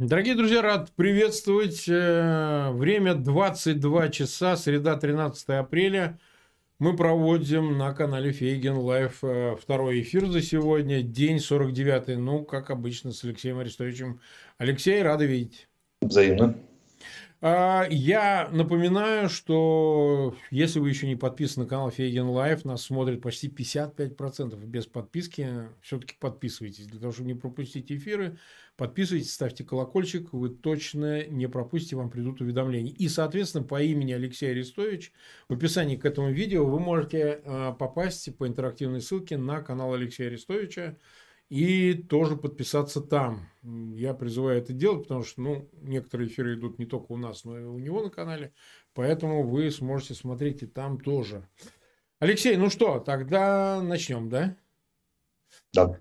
Дорогие друзья, рад приветствовать. Э, время 22 часа, среда 13 апреля. Мы проводим на канале Фейгин Live э, второй эфир за сегодня, день 49. Ну, как обычно, с Алексеем Арестовичем. Алексей, рады видеть. Взаимно. А, я напоминаю, что если вы еще не подписаны на канал Фейгин Live, нас смотрит почти 55% без подписки. Все-таки подписывайтесь, для того, чтобы не пропустить эфиры. Подписывайтесь, ставьте колокольчик, вы точно не пропустите, вам придут уведомления. И, соответственно, по имени Алексей Арестович в описании к этому видео вы можете а, попасть по интерактивной ссылке на канал Алексея Арестовича и тоже подписаться там. Я призываю это делать, потому что ну, некоторые эфиры идут не только у нас, но и у него на канале. Поэтому вы сможете смотреть и там тоже. Алексей, ну что, тогда начнем, да? Да.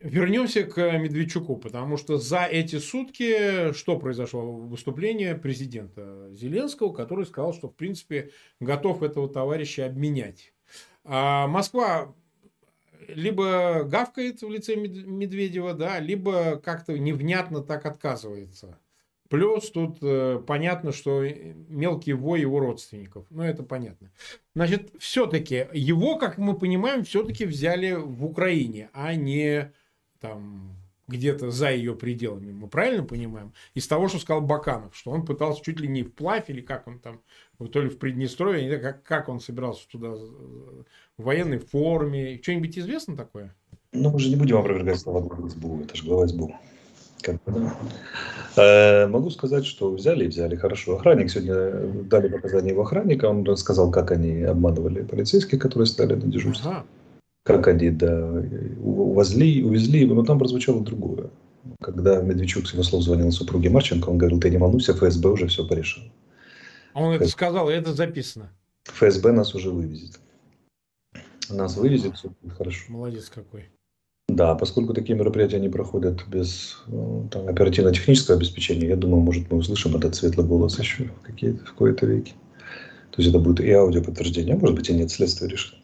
Вернемся к Медведчуку, потому что за эти сутки что произошло? Выступление президента Зеленского, который сказал, что в принципе готов этого товарища обменять. А Москва либо гавкает в лице Медведева, да, либо как-то невнятно так отказывается. Плюс тут э, понятно, что мелкий вой его родственников. Ну, это понятно. Значит, все-таки его, как мы понимаем, все-таки взяли в Украине, а не там где-то за ее пределами. Мы правильно понимаем? Из того, что сказал Баканов, что он пытался чуть ли не вплавь, или как он там, то ли в Приднестровье, не знаю, как, как он собирался туда в военной форме. Что-нибудь известно такое? Ну, мы же не будем опровергать слова главы СБУ. Это же глава СБУ. Как бы, да. э, могу сказать, что взяли и взяли хорошо. Охранник сегодня дали показания его охранника. Он рассказал, как они обманывали полицейских, которые стали на дежурстве. Ага. Как они, да, увозли, увезли, но там прозвучало другое. Когда Медведчук с его слов звонил супруге Марченко, он говорил, ты не волнуйся, ФСБ уже все порешил. А он это сказал, и это записано. ФСБ нас уже вывезет нас вывезет, все будет хорошо. Молодец какой. Да, поскольку такие мероприятия не проходят без ну, там, оперативно-технического обеспечения, я думаю, может, мы услышим этот светлый голос еще в, какие-то, в какой-то веке. То есть это будет и аудио подтверждение, а может быть и нет, следствие решит.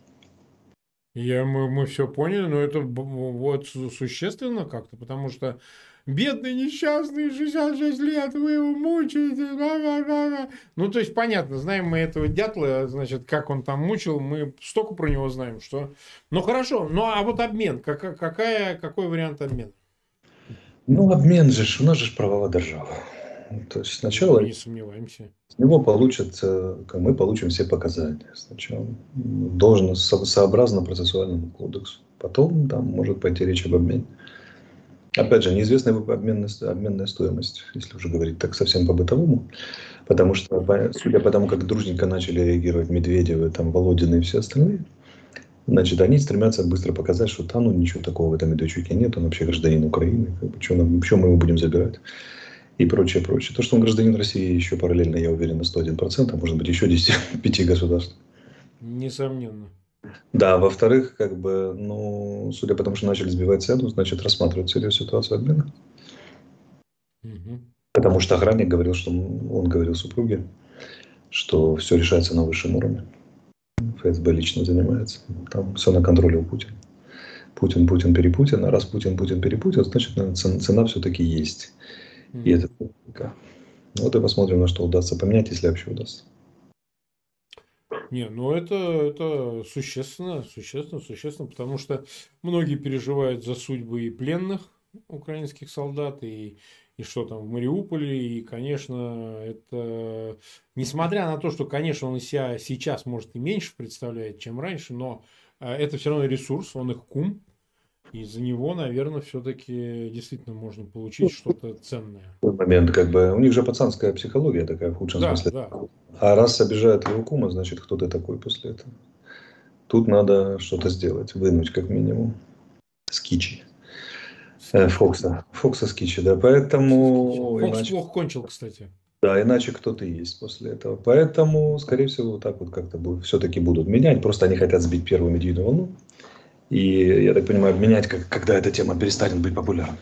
Я, мы, мы все поняли, но это вот существенно как-то, потому что бедный несчастный, 66 лет, вы его мучаете. Га -га -га ну, то есть, понятно, знаем мы этого дятла, значит, как он там мучил, мы столько про него знаем, что... Ну, хорошо, ну, а вот обмен, как, какая, какой вариант обмена? Ну, обмен же, у нас же правовая держава. То есть сначала мы не сомневаемся. С него получат, мы получим все показания. Сначала должно сообразно процессуальному кодексу. Потом там может пойти речь об обмене. Опять же, неизвестная обменная, обменная стоимость, если уже говорить так совсем по-бытовому. Потому что, судя по тому, как дружненько начали реагировать Медведевы, там, Володины и все остальные, значит, они стремятся быстро показать, что там, ну, ничего такого в этом Медведчуке нет, он вообще гражданин Украины, как бы, что, нам, что мы его будем забирать и прочее, прочее. То, что он гражданин России еще параллельно, я уверен, на 101%, а может быть еще 10, 5 государств. Несомненно. Да, во-вторых, как бы, ну, судя по тому, что начали сбивать цену, значит, рассматривают серьезную ситуацию обмена. Угу. Потому что охранник говорил, что он говорил супруге, что все решается на высшем уровне. ФСБ лично занимается. Там все на контроле у Путина. Путин, Путин, Перепутин. А раз Путин, Путин, Перепутин, значит, наверное, цена, цена все-таки есть. Mm. И это Вот и посмотрим, на что удастся поменять, если вообще удастся. Не, ну это, это существенно, существенно, существенно, потому что многие переживают за судьбы и пленных украинских солдат, и, и что там в Мариуполе, и, конечно, это, несмотря на то, что, конечно, он себя сейчас, может, и меньше представляет, чем раньше, но э, это все равно ресурс, он их кум, и за него, наверное, все-таки действительно можно получить ну, что-то ценное. Момент, как бы, у них же пацанская психология такая в худшем да, смысле. Да. А раз обижают его кума, значит, кто ты такой после этого? Тут надо что-то сделать, вынуть как минимум с кичи. Э, Фокса. Фокса с кичи, да. Поэтому... Фокс иначе... плохо кончил, кстати. Да, иначе кто ты есть после этого. Поэтому, скорее всего, вот так вот как-то все-таки будут менять. Просто они хотят сбить первую медийную волну. И, я так понимаю, менять, когда эта тема перестанет быть популярной.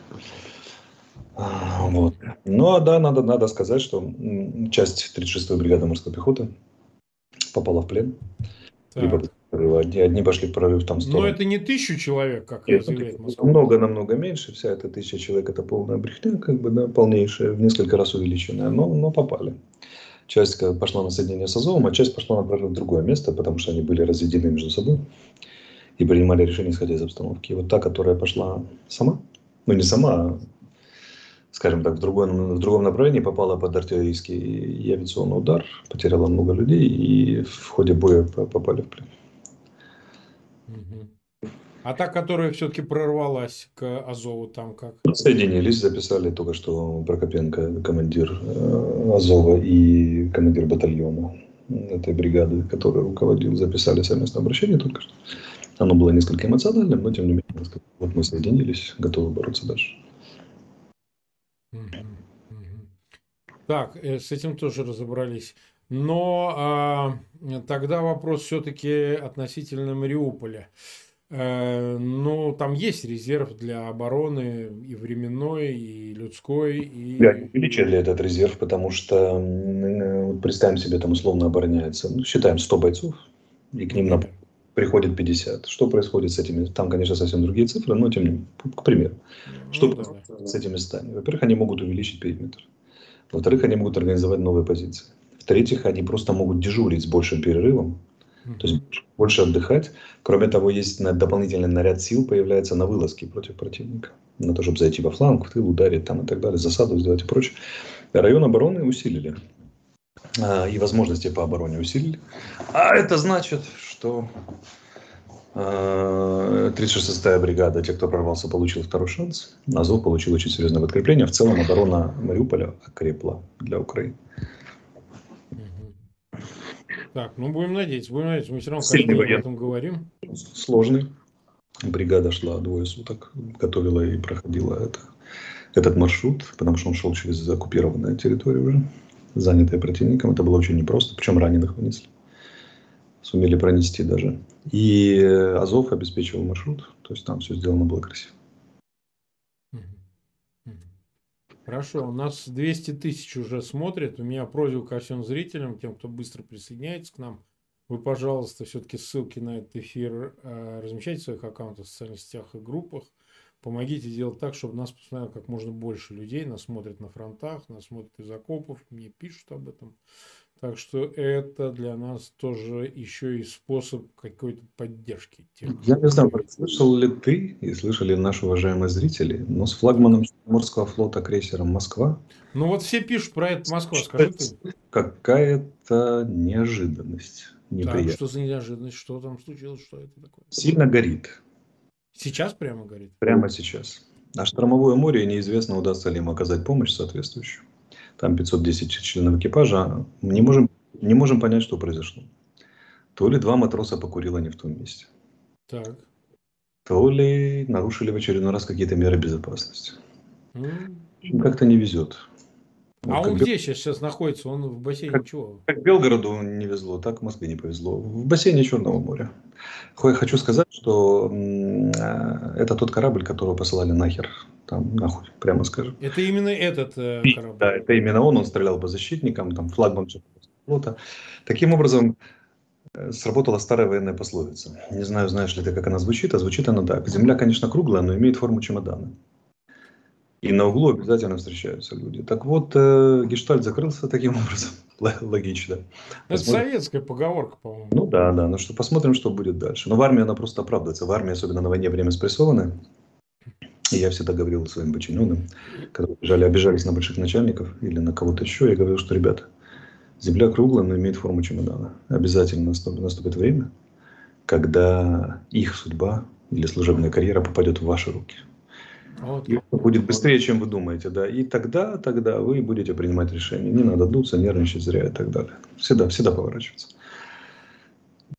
А, вот. Ну, а да, надо, надо сказать, что часть 36-й бригады морской пехоты попала в плен. Так. Либо, Одни, одни пошли в прорыв там Но это не тысячу человек, как Нет, заявляет Москва. Много, намного меньше. Вся эта тысяча человек это полная брехня, как бы, да, полнейшая, в несколько раз увеличенная, но, но попали. Часть пошла на соединение с Азовом, а часть пошла на прорыв в другое место, потому что они были разведены между собой и принимали решения, исходя из обстановки. И вот та, которая пошла сама, ну не сама, а, скажем так, в другом, в другом направлении попала под артиллерийский и авиационный удар, потеряла много людей и в ходе боя попали в плен. А та, которая все-таки прорвалась к Азову, там как? Соединились, записали только что Прокопенко, командир э, Азова и командир батальона этой бригады, который руководил, записали совместное обращение только что. Оно было несколько эмоциональным, но тем не менее, вот мы соединились, готовы бороться дальше. Так, э, с этим тоже разобрались. Но а, тогда вопрос все-таки относительно Мариуполя. Э, ну, там есть резерв для обороны и временной, и людской. И... Да, увеличили этот резерв, потому что представим себе, там условно обороняется, ну, считаем 100 бойцов, и к ним на приходит 50. Что происходит с этими? Там, конечно, совсем другие цифры, но тем не менее, к примеру. Ну что ну, происходит да. с этими стами? Во-первых, они могут увеличить периметр. Во-вторых, они могут организовать новые позиции. В-третьих, они просто могут дежурить с большим перерывом, то есть больше отдыхать. Кроме того, есть дополнительный наряд сил появляется на вылазке против противника. На то, чтобы зайти во фланг, в тыл, ударить там и так далее, засаду сделать и прочее. Район обороны усилили. А, и возможности по обороне усилили. А это значит, что 36-я а, бригада, те, кто прорвался, получил второй шанс. Азов получил очень серьезное подкрепление. В целом оборона Мариуполя окрепла для Украины. Так, ну будем надеяться, будем надеяться. Мы все равно день об этом говорим. Сложный. Бригада шла двое суток, готовила и проходила это, этот маршрут, потому что он шел через оккупированную территорию уже, занятая противником. Это было очень непросто, причем раненых вынесли. Сумели пронести даже. И Азов обеспечивал маршрут, то есть там все сделано было красиво. Хорошо, у нас 200 тысяч уже смотрят. У меня просьба ко всем зрителям, тем, кто быстро присоединяется к нам. Вы, пожалуйста, все-таки ссылки на этот эфир э, размещайте в своих аккаунтах, в социальных сетях и группах. Помогите делать так, чтобы нас посмотрело как можно больше людей. Нас смотрят на фронтах, нас смотрят из окопов, мне пишут об этом. Так что это для нас тоже еще и способ какой-то поддержки. Тех, Я не знаю, слышал ли ты и слышали наши уважаемые зрители, но с флагманом морского флота крейсером «Москва». Ну вот все пишут про это Москва, скажи ты. Какая-то неожиданность. Неприятно. Так, что за неожиданность? Что там случилось? Что это такое? Сильно горит. Сейчас прямо горит? Прямо сейчас. А штормовое море неизвестно, удастся ли им оказать помощь соответствующую там 510 членов экипажа, не можем, не можем понять, что произошло. То ли два матроса покурило не в том месте. Так. То ли нарушили в очередной раз какие-то меры безопасности. Mm. Как-то не везет. А вот, он где сейчас, сейчас находится? Он в бассейне как, чего? Как Белгороду не везло, так Москве не повезло. В бассейне Черного моря. Хочу сказать, что э, это тот корабль, которого посылали нахер. Там нахуй, прямо скажем. Это именно этот э, корабль? Да, это именно он. Он стрелял по защитникам, там флагман флота. Таким образом, э, сработала старая военная пословица. Не знаю, знаешь ли ты, как она звучит, а звучит она так. Земля, конечно, круглая, но имеет форму чемодана. И на углу обязательно встречаются люди. Так вот, э, гештальт закрылся таким образом. Логично. Это советская поговорка, по-моему. Ну да, да. Ну что, посмотрим, что будет дальше. Но в армии она просто оправдывается. В армии, особенно на войне, время спрессованы. И я всегда говорил своим подчиненным, когда бежали, обижались на больших начальников или на кого-то еще, я говорил, что, ребята, земля круглая, но имеет форму чемодана. Обязательно наступит время, когда их судьба или служебная карьера попадет в ваши руки. Вот. И это будет быстрее, чем вы думаете, да. И тогда, тогда вы будете принимать решения. Не надо дуться, нервничать зря и так далее. Всегда, всегда поворачиваться.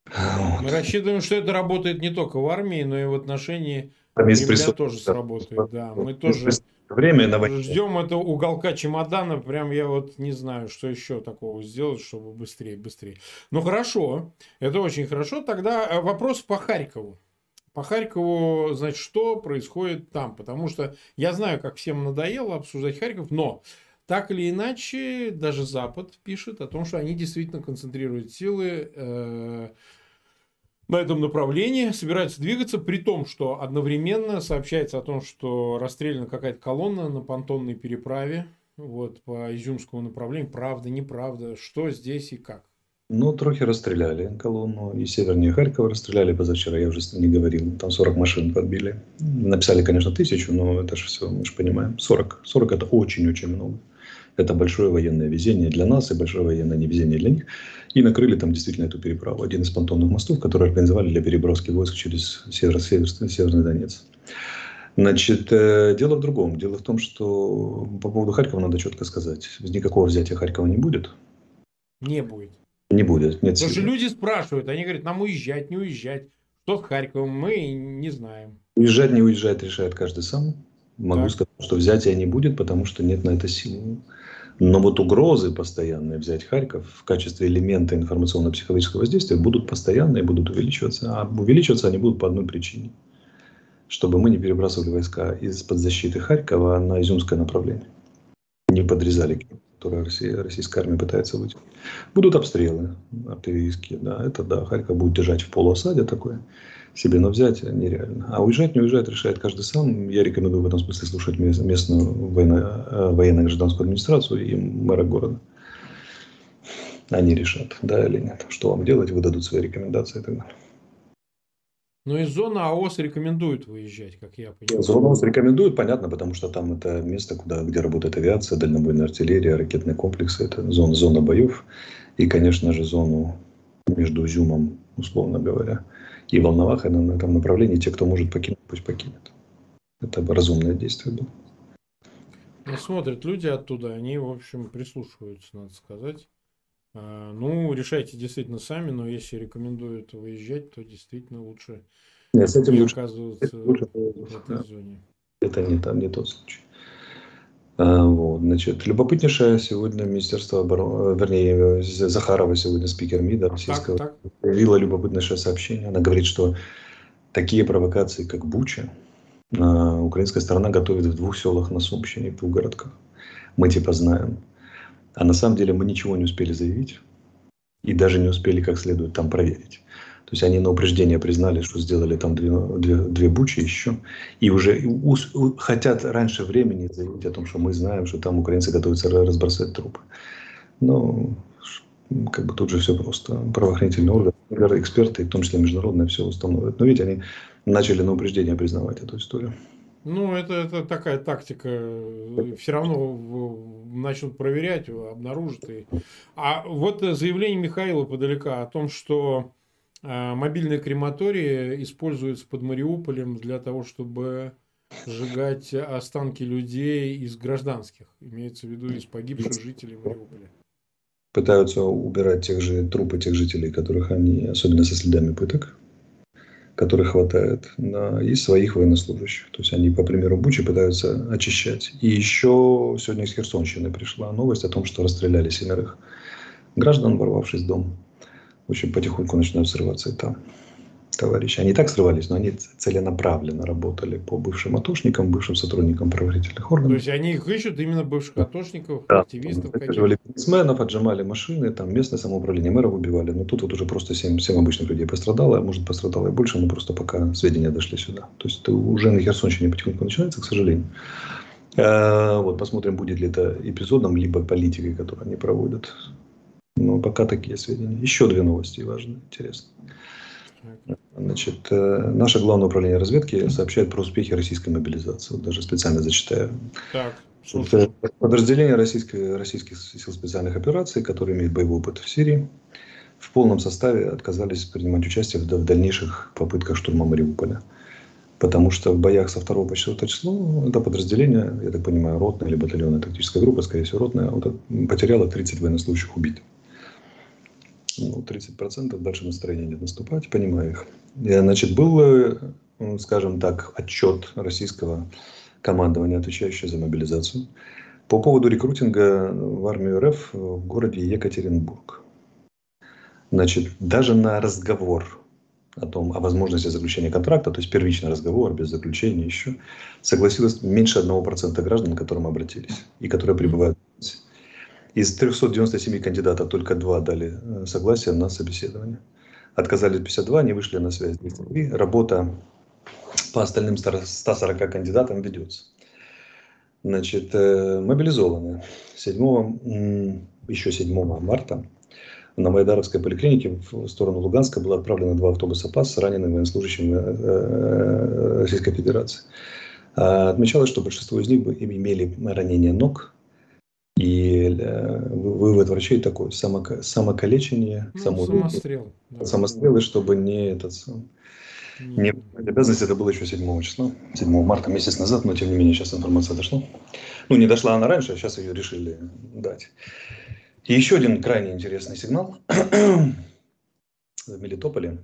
Вот. Мы рассчитываем, что это работает не только в армии, но и в отношении Кремля тоже сработает. Да, мы тоже время на ждем этого уголка чемодана. Прям я вот не знаю, что еще такого сделать, чтобы быстрее, быстрее. Ну хорошо, это очень хорошо. Тогда э, вопрос по Харькову. По Харькову, значит, что происходит там? Потому что я знаю, как всем надоело обсуждать Харьков, но так или иначе, даже Запад пишет о том, что они действительно концентрируют силы э, на этом направлении, собираются двигаться, при том, что одновременно сообщается о том, что расстреляна какая-то колонна на понтонной переправе вот, по Изюмскому направлению. Правда, неправда, что здесь и как? Ну, трохи расстреляли колонну. И севернее Харькова расстреляли позавчера, я уже не говорил. Там 40 машин подбили. Написали, конечно, тысячу, но это же все, мы же понимаем. 40. 40 это очень-очень много. Это большое военное везение для нас и большое военное невезение для них. И накрыли там действительно эту переправу. Один из понтонных мостов, который организовали для переброски войск через север, север, Северный Донец. Значит, э, дело в другом. Дело в том, что по поводу Харькова надо четко сказать. Никакого взятия Харькова не будет. Не будет. Не будет. Нет Потому что люди спрашивают, они говорят, нам уезжать, не уезжать. Что с Харьковом, мы не знаем. Уезжать, не уезжать решает каждый сам. Могу так. сказать, что взятия не будет, потому что нет на это силы. Но вот угрозы постоянные взять Харьков в качестве элемента информационно-психологического воздействия будут постоянные, будут увеличиваться. А увеличиваться они будут по одной причине. Чтобы мы не перебрасывали войска из-под защиты Харькова на Изюмское направление. Не подрезали, которые Россия, российская армия пытается выйти. Будут обстрелы артиллерийские. Да, это да, Харьков будет держать в полуосаде такое себе, но взять нереально. А уезжать, не уезжать решает каждый сам. Я рекомендую в этом смысле слушать местную военно, э, военно-гражданскую администрацию и мэра города. Они решат, да или нет. Что вам делать, выдадут свои рекомендации и так далее. Но из зоны АОС рекомендуют выезжать, как я понимаю. Зону АОС рекомендуют, понятно, потому что там это место, куда, где работает авиация, дальнобойная артиллерия, ракетные комплексы. Это зона, зона боев. И, конечно же, зону между Изюмом, условно говоря, и Волноваха на этом направлении. Те, кто может покинуть, пусть покинет. Это бы разумное действие было. Ну, смотрят люди оттуда, они, в общем, прислушиваются, надо сказать. А, ну, решайте действительно сами, но если рекомендуют выезжать, то действительно лучше Нет, с этим не лучше, оказываться лучше, в этой да. зоне. Это не там, не тот случай. А, вот, значит, любопытнейшее сегодня Министерство обороны, вернее, Захарова сегодня спикер МИДа российского, так, так. появила любопытнейшее сообщение. Она говорит, что такие провокации, как Буча, украинская сторона готовит в двух селах на Сумщине, в двух городках. Мы типа знаем. А на самом деле мы ничего не успели заявить и даже не успели как следует там проверить. То есть они на упреждение признали, что сделали там две, две, две бучи еще. И уже у, у, хотят раньше времени заявить о том, что мы знаем, что там украинцы готовятся разбросать трупы. Но как бы тут же все просто. Правоохранительные органы, эксперты, в том числе международные, все установят. Но видите, они начали на упреждение признавать эту историю. Ну, это, это такая тактика. Все равно начнут проверять, обнаружат. И... А вот заявление Михаила подалека о том, что а, мобильные крематории используются под Мариуполем для того, чтобы сжигать останки людей из гражданских, имеется в виду из погибших жителей Мариуполя. Пытаются убирать тех же трупы тех жителей, которых они, особенно со следами пыток, которых хватает, на, и своих военнослужащих. То есть они, по примеру Бучи, пытаются очищать. И еще сегодня из Херсонщины пришла новость о том, что расстреляли семерых граждан, ворвавшись в дом очень потихоньку начинают взрываться и там товарищи. Они так срывались, но они целенаправленно работали по бывшим атошникам, бывшим сотрудникам правоохранительных органов. То есть они их ищут именно бывших атошников, да, активистов? Задерживали бизнесменов, отжимали машины, там местное самоуправление мэров убивали. Но тут вот уже просто 7, 7 обычных людей пострадало, может пострадало и больше, но просто пока сведения дошли сюда. То есть это уже на Херсонщине потихоньку начинается, к сожалению. А, вот посмотрим, будет ли это эпизодом, либо политикой, которую они проводят. Но пока такие сведения. Еще две новости важные, интересные. Значит, э, наше главное управление разведки сообщает про успехи российской мобилизации. Вот даже специально зачитаю. Так, подразделение российских, российских сил специальных операций, которые имеют боевой опыт в Сирии, в полном составе отказались принимать участие в, в дальнейших попытках штурма Мариуполя. Потому что в боях со 2 по 4 число это подразделение, я так понимаю, ротная или батальонная тактическая группа, скорее всего, ротная, вот, потеряла 30 военнослужащих убитых ну, 30% дальше настроения нет наступать, понимаю их. Значит, был, э, скажем так, отчет российского командования, отвечающего за мобилизацию, по поводу рекрутинга в армию РФ в городе Екатеринбург. Значит, даже на разговор о том, о возможности заключения контракта, то есть первичный разговор без заключения еще, согласилось меньше 1% граждан, к которым обратились и которые пребывают из 397 кандидатов только два дали э, согласие на собеседование. Отказались 52, не вышли на связь 203. Работа по остальным 140 кандидатам ведется. Значит, э, мобилизованы. 7, еще 7 марта на Майдаровской поликлинике в сторону Луганска было отправлено два автобуса ПАС с ранеными военнослужащими э, Российской Федерации. Отмечалось, что большинство из них имели ранения ног, и вывод врачей такой, самокалечение, ну, само... самострел. Да. Самострелы, чтобы не этот сам, не обязанность, это было еще 7 числа, 7 марта, месяц назад, но тем не менее сейчас информация дошла. Ну, не дошла она раньше, а сейчас ее решили дать. И еще один крайне интересный сигнал. В Мелитополе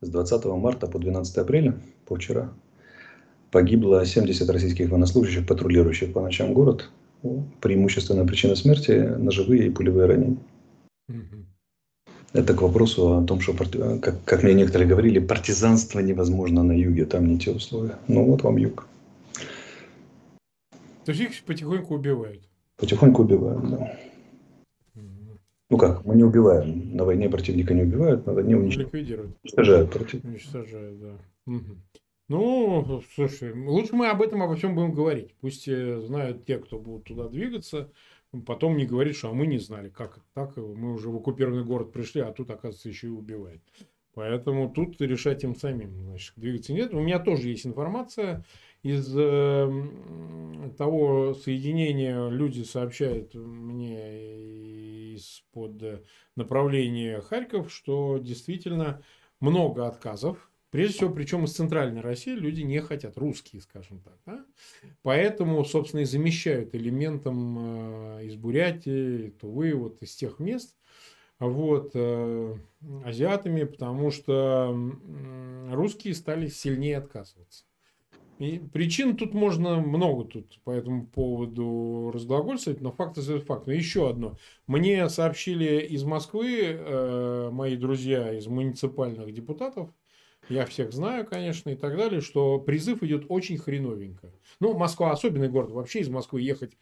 с 20 марта по 12 апреля, по вчера, погибло 70 российских военнослужащих, патрулирующих по ночам город. Преимущественная причина смерти – ножевые и пулевые ранения. Это к вопросу о том, что, как, как мне некоторые говорили, партизанство невозможно на юге, там не те условия. Ну вот вам юг. То есть их потихоньку убивают? Потихоньку убивают, да. Ну как, мы не убиваем. На войне противника не убивают, на войне уничтожают. Уничтожают противника. Уничтожают, да. Угу. Ну, слушай, лучше мы об этом обо всем будем говорить. Пусть э, знают те, кто будут туда двигаться, потом не говорит, что а мы не знали, как так, мы уже в оккупированный город пришли, а тут, оказывается, еще и убивают. Поэтому тут решать им самим, значит, двигаться нет. У меня тоже есть информация из э, того соединения, люди сообщают мне из-под направления Харьков, что действительно много отказов Прежде всего, причем из центральной России люди не хотят, русские, скажем так. Да? Поэтому, собственно, и замещают элементом э, из Бурятии, Тувы, вот из тех мест, вот, э, азиатами, потому что русские стали сильнее отказываться. И причин тут можно много тут по этому поводу разглагольствовать, но факт остается факт. Но еще одно. Мне сообщили из Москвы э, мои друзья из муниципальных депутатов, я всех знаю, конечно, и так далее, что призыв идет очень хреновенько. Ну, Москва особенный город. Вообще из Москвы ехать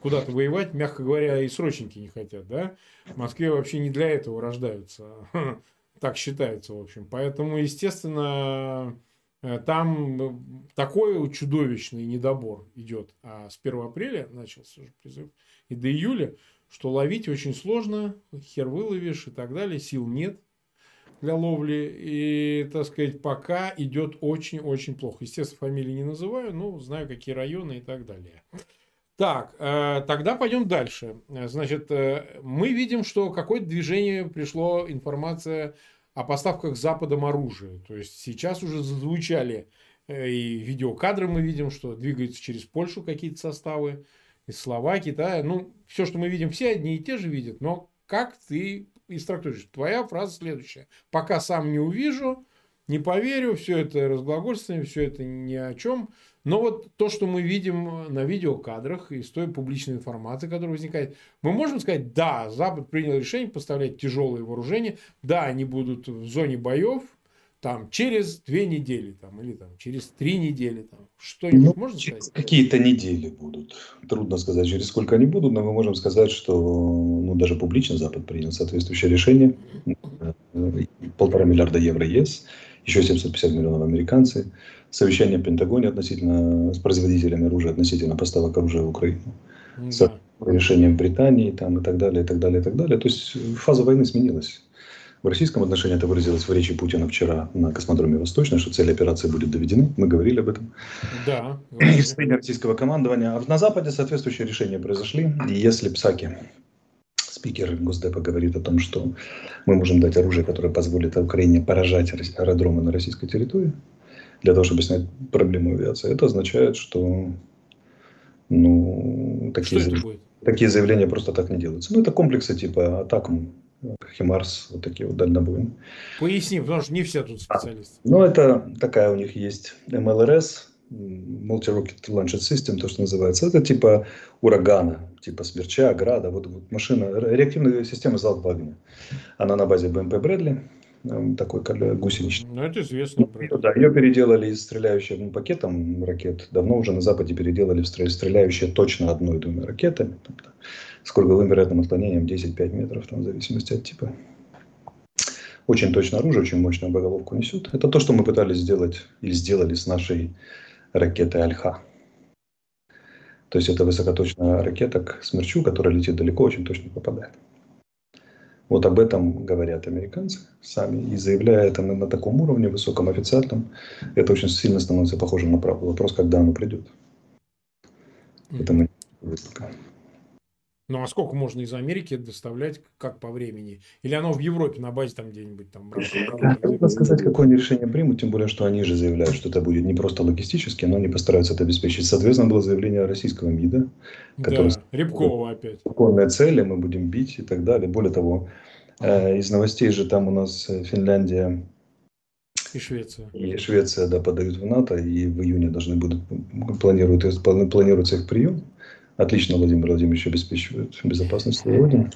куда-то воевать, мягко говоря, и срочники не хотят, да? В Москве вообще не для этого рождаются. Так считается, в общем. Поэтому, естественно, там такой чудовищный недобор идет. А с 1 апреля начался уже призыв и до июля, что ловить очень сложно, хер выловишь и так далее, сил нет для ловли. И, так сказать, пока идет очень-очень плохо. Естественно, фамилии не называю, но знаю, какие районы и так далее. Так, э, тогда пойдем дальше. Значит, э, мы видим, что какое-то движение пришло, информация о поставках Западом оружия. То есть сейчас уже зазвучали э, и видеокадры мы видим, что двигаются через Польшу какие-то составы, из Словакии, да, ну, все, что мы видим, все одни и те же видят, но как ты из трактуешь. Твоя фраза следующая. Пока сам не увижу, не поверю, все это разглагольствование, все это ни о чем. Но вот то, что мы видим на видеокадрах из той публичной информации, которая возникает, мы можем сказать, да, Запад принял решение поставлять тяжелые вооружения, да, они будут в зоне боев, там через две недели там, или там, через три недели. Там. Что-нибудь ну, можно сказать? Какие-то недели будут. Трудно сказать, через сколько они будут, но мы можем сказать, что ну, даже публично Запад принял соответствующее решение. Полтора миллиарда евро ЕС, еще 750 миллионов американцы. Совещание в Пентагоне относительно с производителями оружия относительно поставок оружия в Украину. Да. С решением Британии там, и так далее, и так далее, и так далее. То есть фаза войны сменилась. В российском отношении это выразилось в речи Путина вчера на космодроме Восточной, что цель операции будет доведены. Мы говорили об этом. Да. Из российского командования. А на Западе соответствующие решения произошли. Если Псаки, спикер Госдепа, говорит о том, что мы можем дать оружие, которое позволит Украине поражать аэродромы на российской территории, для того, чтобы снять проблему авиации, это означает, что ну, такие, что заяв... такие заявления просто так не делаются. Ну, это комплексы типа атак Химарс, вот такие вот дальнобойные. Поясни, потому что не все тут специалисты. А, ну, это такая у них есть МЛРС, Multi-Rocket Launcher System, то, что называется. Это типа урагана, типа смерча, града. Вот, вот машина, реактивная система залп огня. Она на базе БМП Брэдли, такой гусеничный. Ну, это известно. Ну, да, ее переделали из стреляющего пакетом ракет. Давно уже на Западе переделали в стреляющие точно одной-двумя ракетами с круговым вероятным отклонением 10-5 метров, там, в зависимости от типа. очень точное оружие, очень мощную боголовку несет. Это то, что мы пытались сделать или сделали с нашей ракетой Альха. То есть это высокоточная ракета к смерчу, которая летит далеко, очень точно попадает. Вот об этом говорят американцы сами. И заявляя это на, на таком уровне, высоком, официальном, это очень сильно становится похожим на правду. Вопрос, когда оно придет. Это мы ну а сколько можно из Америки доставлять, как по времени? Или оно в Европе на базе там где-нибудь там? Трудно сказать, какое они решение примут, тем более, что они же заявляют, что это будет не просто логистически, но они постараются это обеспечить. Соответственно, было заявление российского МИДа, которое... Да, Рябкова опять. Законные цели, мы будем бить и так далее. Более того, э, из новостей же там у нас э, Финляндия и Швеция. И Швеция, да, подают в НАТО, и в июне должны будут, планируют, планируется их прием. Отлично Владимир Владимирович обеспечивает безопасность своей родины.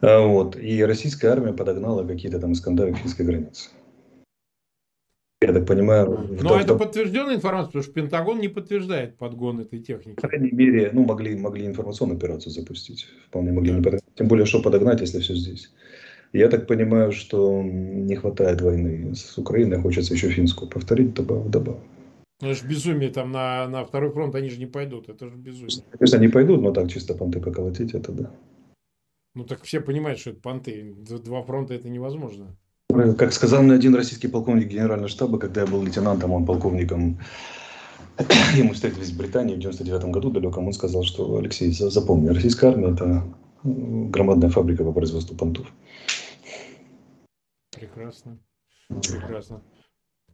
А, вот. И российская армия подогнала какие-то там Искандеры к финской границе. Я так понимаю... Но том, это подтвержденная информация, потому что Пентагон не подтверждает подгон этой техники. По крайней мере, ну, могли, могли информационную операцию запустить. Вполне могли да. не подогнать. Тем более, что подогнать, если все здесь. Я так понимаю, что не хватает войны с Украиной, хочется еще финскую повторить, добавок, добавок. Ну, это же безумие, там на, на второй фронт они же не пойдут, это же безумие. Конечно, они пойдут, но так чисто понты поколотить, это да. Ну, так все понимают, что это понты. Два фронта это невозможно. Как сказал мне один российский полковник генерального штаба, когда я был лейтенантом, он полковником, ему встретились в Британии в 99 году далеком, он сказал, что Алексей, запомни, российская армия это громадная фабрика по производству понтов. Прекрасно. Прекрасно.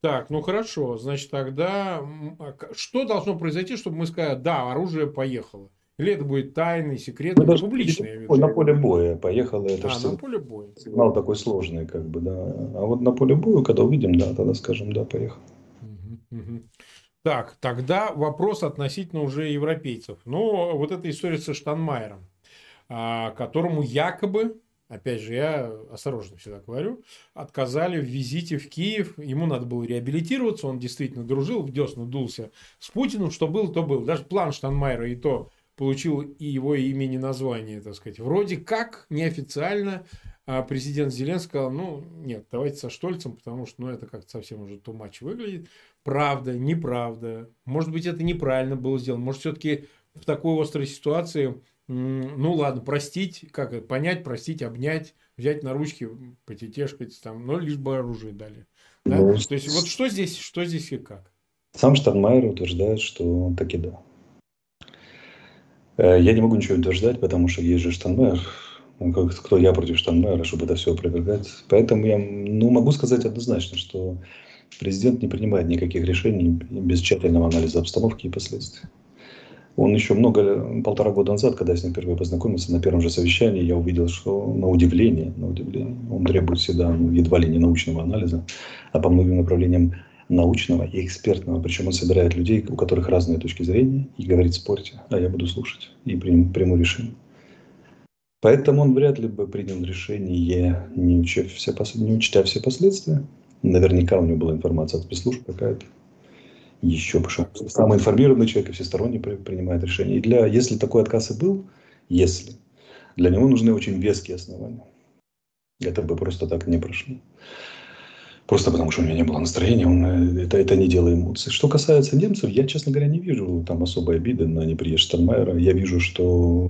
Так, ну хорошо, значит тогда а что должно произойти, чтобы мы сказали, да, оружие поехало? Или это будет тайный, секретный, ну, публичный? На поле боя поехало. Это а, на поле боя. Сигнал такой сложный, как бы, да. А вот на поле боя, когда увидим, да, тогда скажем, да, поехал. Так, тогда вопрос относительно уже европейцев. Ну, вот эта история со Штанмайером, а, которому якобы опять же, я осторожно всегда говорю, отказали в визите в Киев. Ему надо было реабилитироваться, он действительно дружил, в десну дулся с Путиным, что был, то был. Даже план Штанмайера и то получил и его имени название, так сказать. Вроде как неофициально а президент Зеленский сказал, ну, нет, давайте со Штольцем, потому что, ну, это как-то совсем уже too much выглядит. Правда, неправда. Может быть, это неправильно было сделано. Может, все-таки в такой острой ситуации ну ладно, простить, как это, понять, простить, обнять, взять на ручки, потетешкать там, но лишь бы оружие дали. Да? Ну, То есть вот что здесь, что здесь и как? Сам Штанмайер утверждает, что таки да. Э, я не могу ничего утверждать, потому что есть же Штанмайер. Ну, кто я против Штанмайера, чтобы это все опровергать. Поэтому я ну, могу сказать однозначно, что президент не принимает никаких решений без тщательного анализа обстановки и последствий. Он еще много, полтора года назад, когда я с ним впервые познакомился, на первом же совещании я увидел, что на удивление, на удивление, он требует всегда ну, едва ли не научного анализа, а по многим направлениям научного и экспертного. Причем он собирает людей, у которых разные точки зрения, и говорит, спорьте, а я буду слушать и приму, приму решение. Поэтому он вряд ли бы принял решение, не, учтя все, не учтя все последствия. Наверняка у него была информация от спецслужб какая-то еще что самый информированный человек и всесторонне принимает решение. И для, если такой отказ и был, если, для него нужны очень веские основания. Это бы просто так не прошло. Просто потому, что у меня не было настроения, он, э, это, это не дело эмоций. Что касается немцев, я, честно говоря, не вижу там особой обиды на неприезд Штанмайера. Я вижу, что...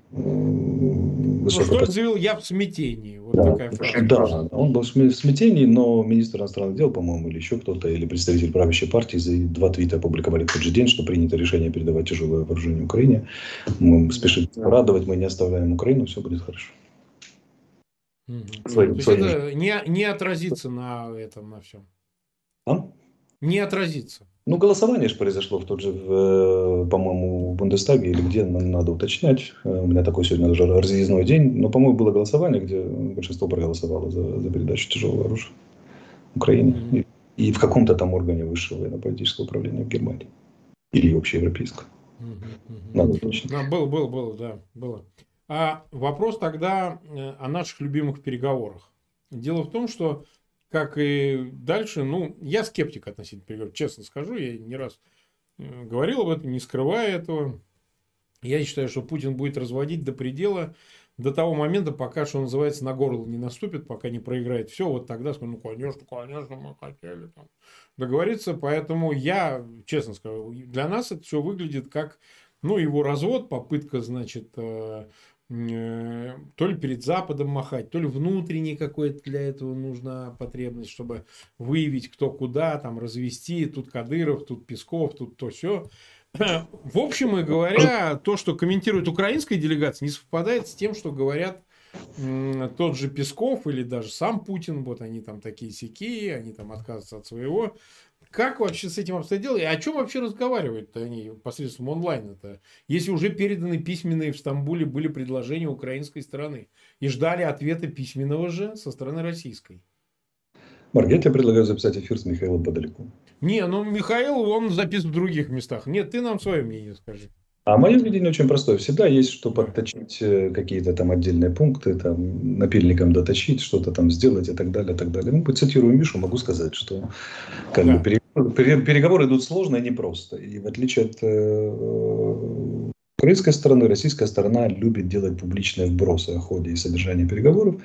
Ну, что он заявил, я в смятении. Вот да, такая фраза. Да, он был в смятении, но министр иностранных дел, по-моему, или еще кто-то, или представитель правящей партии, за два твита опубликовали в тот же день, что принято решение передавать тяжелое вооружение Украине. Мы спешим радовать, мы не оставляем Украину, все будет хорошо. Угу. Своим, То своим... это не, не отразится на этом, на всем. А? Не отразится. Ну, голосование же произошло в тот же, в, по-моему, в Бундестаге или где, надо уточнять. Э, у меня такой сегодня уже разъездной день. Но, по-моему, было голосование, где большинство проголосовало за, за передачу тяжелого оружия Украине. Mm-hmm. И, и в каком-то там органе высшего военно-политического управления в Германии. Или общеевропейского. Mm-hmm. Надо уточнить. Да, было, было, было, да, было. А вопрос тогда э, о наших любимых переговорах. Дело в том, что, как и дальше, ну, я скептик относительно переговоров, честно скажу, я не раз э, говорил об этом, не скрывая этого. Я считаю, что Путин будет разводить до предела до того момента, пока, что называется, на горло не наступит, пока не проиграет все, вот тогда скажу, ну, конечно, конечно, мы хотели там договориться. Поэтому я, честно скажу, для нас это все выглядит как, ну, его развод, попытка, значит, э, то ли перед Западом махать, то ли внутренней какой-то для этого нужна потребность, чтобы выявить кто куда, там развести, тут Кадыров, тут Песков, тут то все. В общем и говоря, то, что комментирует украинская делегация, не совпадает с тем, что говорят тот же Песков или даже сам Путин, вот они там такие сякие, они там отказываются от своего. Как вообще с этим обстоят дела? И о чем вообще разговаривают они посредством онлайна-то? Если уже переданы письменные в Стамбуле были предложения украинской стороны и ждали ответа письменного же со стороны российской. Марк, я тебе предлагаю записать эфир с Михаилом Подалеку. Не, ну Михаил, он записывает в других местах. Нет, ты нам свое мнение скажи. А мое видение очень простое. Всегда есть что подточить э, какие-то там отдельные пункты, там напильником доточить, что-то там сделать и так далее, и так далее. Ну, цитирую Мишу, могу сказать, что как да. бы, переговоры, идут сложно и непросто. И в отличие от э, украинской стороны, российская сторона любит делать публичные вбросы о ходе и содержании переговоров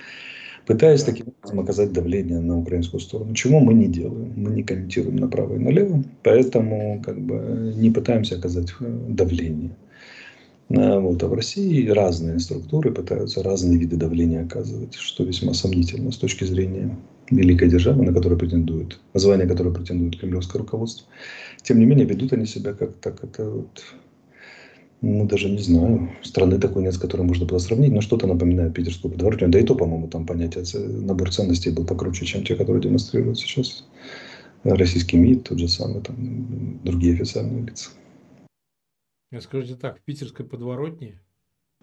пытаясь таким образом оказать давление на украинскую сторону, чего мы не делаем. Мы не комментируем направо и налево, поэтому как бы не пытаемся оказать э, давление. А вот, а в России разные структуры пытаются разные виды давления оказывать, что весьма сомнительно с точки зрения великой державы, на которую претендует, звание которое претендует кремлевское руководство. Тем не менее, ведут они себя как так, это вот ну, даже не знаю, страны такой нет, с которой можно было сравнить, но что-то напоминает питерскую подворотню. Да и то, по-моему, там понятие, набор ценностей был покруче, чем те, которые демонстрируют сейчас российский МИД, тот же самый, там, другие официальные лица. Скажите так, в питерской подворотне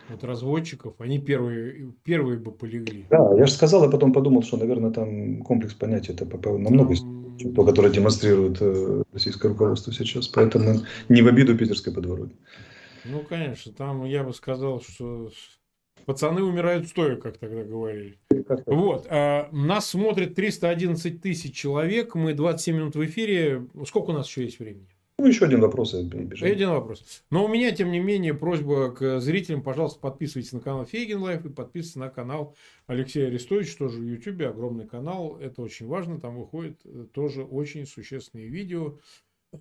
вот разводчиков, они первые, первые бы полегли. Да, я же сказал, а потом подумал, что, наверное, там комплекс понятий это намного там... чем то, которое демонстрирует э, российское руководство сейчас. Поэтому не в обиду питерской подворотни. Ну, конечно, там я бы сказал, что пацаны умирают стоя, как тогда говорили. Вот, а, нас смотрит 311 тысяч человек, мы 27 минут в эфире. Сколько у нас еще есть времени? Ну, еще один вопрос. Один вопрос. Но у меня, тем не менее, просьба к зрителям, пожалуйста, подписывайтесь на канал Фейгин Live и подписывайтесь на канал Алексея Арестовича, тоже в Ютубе, огромный канал. Это очень важно, там выходит э, тоже очень существенные видео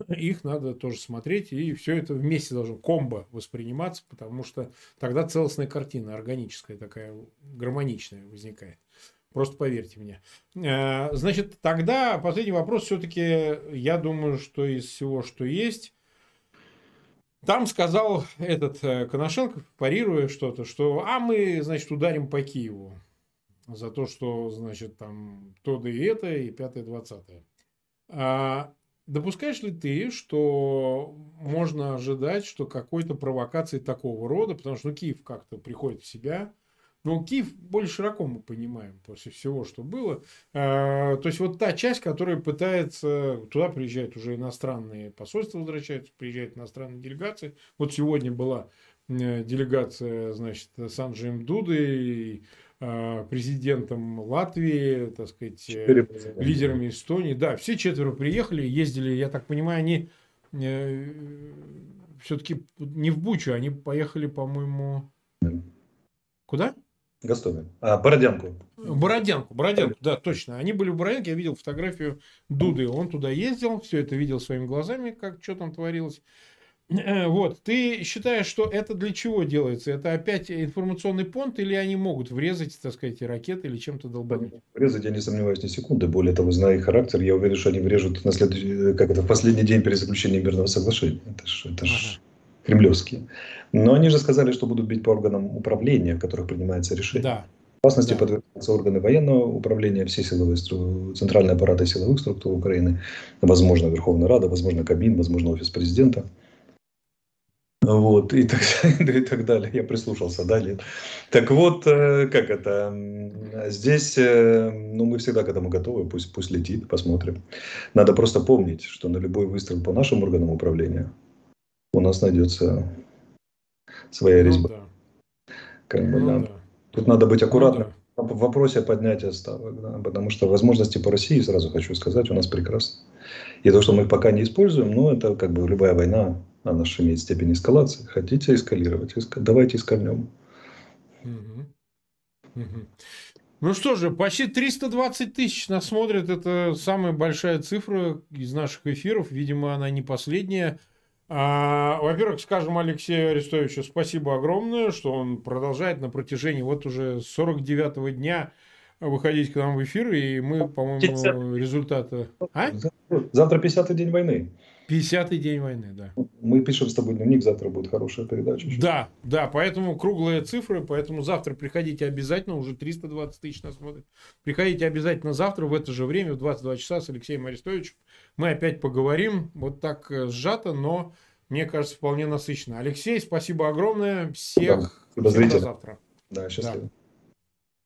их надо тоже смотреть, и все это вместе должно комбо восприниматься, потому что тогда целостная картина, органическая такая, гармоничная возникает. Просто поверьте мне. Э, значит, тогда последний вопрос. Все-таки я думаю, что из всего, что есть, там сказал этот э, Коношенков, парируя что-то, что а мы, значит, ударим по Киеву за то, что, значит, там то да и это, и пятое, двадцатое. А Допускаешь ли ты, что можно ожидать, что какой-то провокации такого рода, потому что ну, Киев как-то приходит в себя, ну, Киев более широко мы понимаем после всего, что было. А, то есть, вот та часть, которая пытается... Туда приезжают уже иностранные посольства, возвращаются, приезжают иностранные делегации. Вот сегодня была э, делегация, значит, с Анджеем Дудой, Э, президентом Латвии, так сказать, э, лидерами Эстонии. Да, все четверо приехали, ездили, я так понимаю, они э, все-таки не в Бучу, они поехали, по-моему, куда? Гастомель. А, Бородянку. Бородянку, Бородянку, да, точно. Они были в Бородянке, я видел фотографию Дуды. Он туда ездил, все это видел своими глазами, как что там творилось. Э, вот, ты считаешь, что это для чего делается? Это опять информационный понт или они могут врезать, так сказать, ракеты или чем-то долбануть? Врезать, я не сомневаюсь ни секунды. Более того, зная их характер, я уверен, что они врежут на следующий, как это, в последний день перед заключением мирного соглашения. Это ж, это ж ага. Кремлевские. Но они же сказали, что будут бить по органам управления, в которых принимается решение. Да. В опасности да. подвергаются органы военного управления, все силовые структуры, центральные аппараты силовых структур Украины, возможно, Верховная Рада, возможно, Кабин, возможно, офис президента. Вот, и так, и так далее. Я прислушался, далее. Так вот, э, как это, здесь, э, ну, мы всегда к этому готовы, пусть, пусть летит, посмотрим. Надо просто помнить, что на любой выстрел по нашим органам управления у нас найдется своя ну резьба. Ну, да. Как бы, ну, да. Тут надо быть аккуратным. Ну, да. В вопросе поднятия ставок, да, потому что возможности по России, сразу хочу сказать, у нас прекрасны. И то, что мы пока не используем, ну, это как бы любая война, она же имеет степень эскалации. Хотите эскалировать? Эска... Давайте эскальнем. Угу. Ну что же, почти 320 тысяч нас смотрят. Это самая большая цифра из наших эфиров. Видимо, она не последняя. А, во-первых, скажем Алексею Арестовичу спасибо огромное, что он продолжает на протяжении вот уже 49-го дня выходить к нам в эфир, и мы, по-моему, результаты... А? Завтра 50-й день войны. 50-й день войны, да. Мы пишем с тобой дневник, завтра будет хорошая передача. Да, да, поэтому круглые цифры, поэтому завтра приходите обязательно, уже 320 тысяч нас смотрят. Приходите обязательно завтра в это же время, в 22 часа с Алексеем Арестовичем. Мы опять поговорим, вот так э, сжато, но мне кажется, вполне насыщенно. Алексей, спасибо огромное. Всех, да, всех до завтра. Да, счастливо. Да.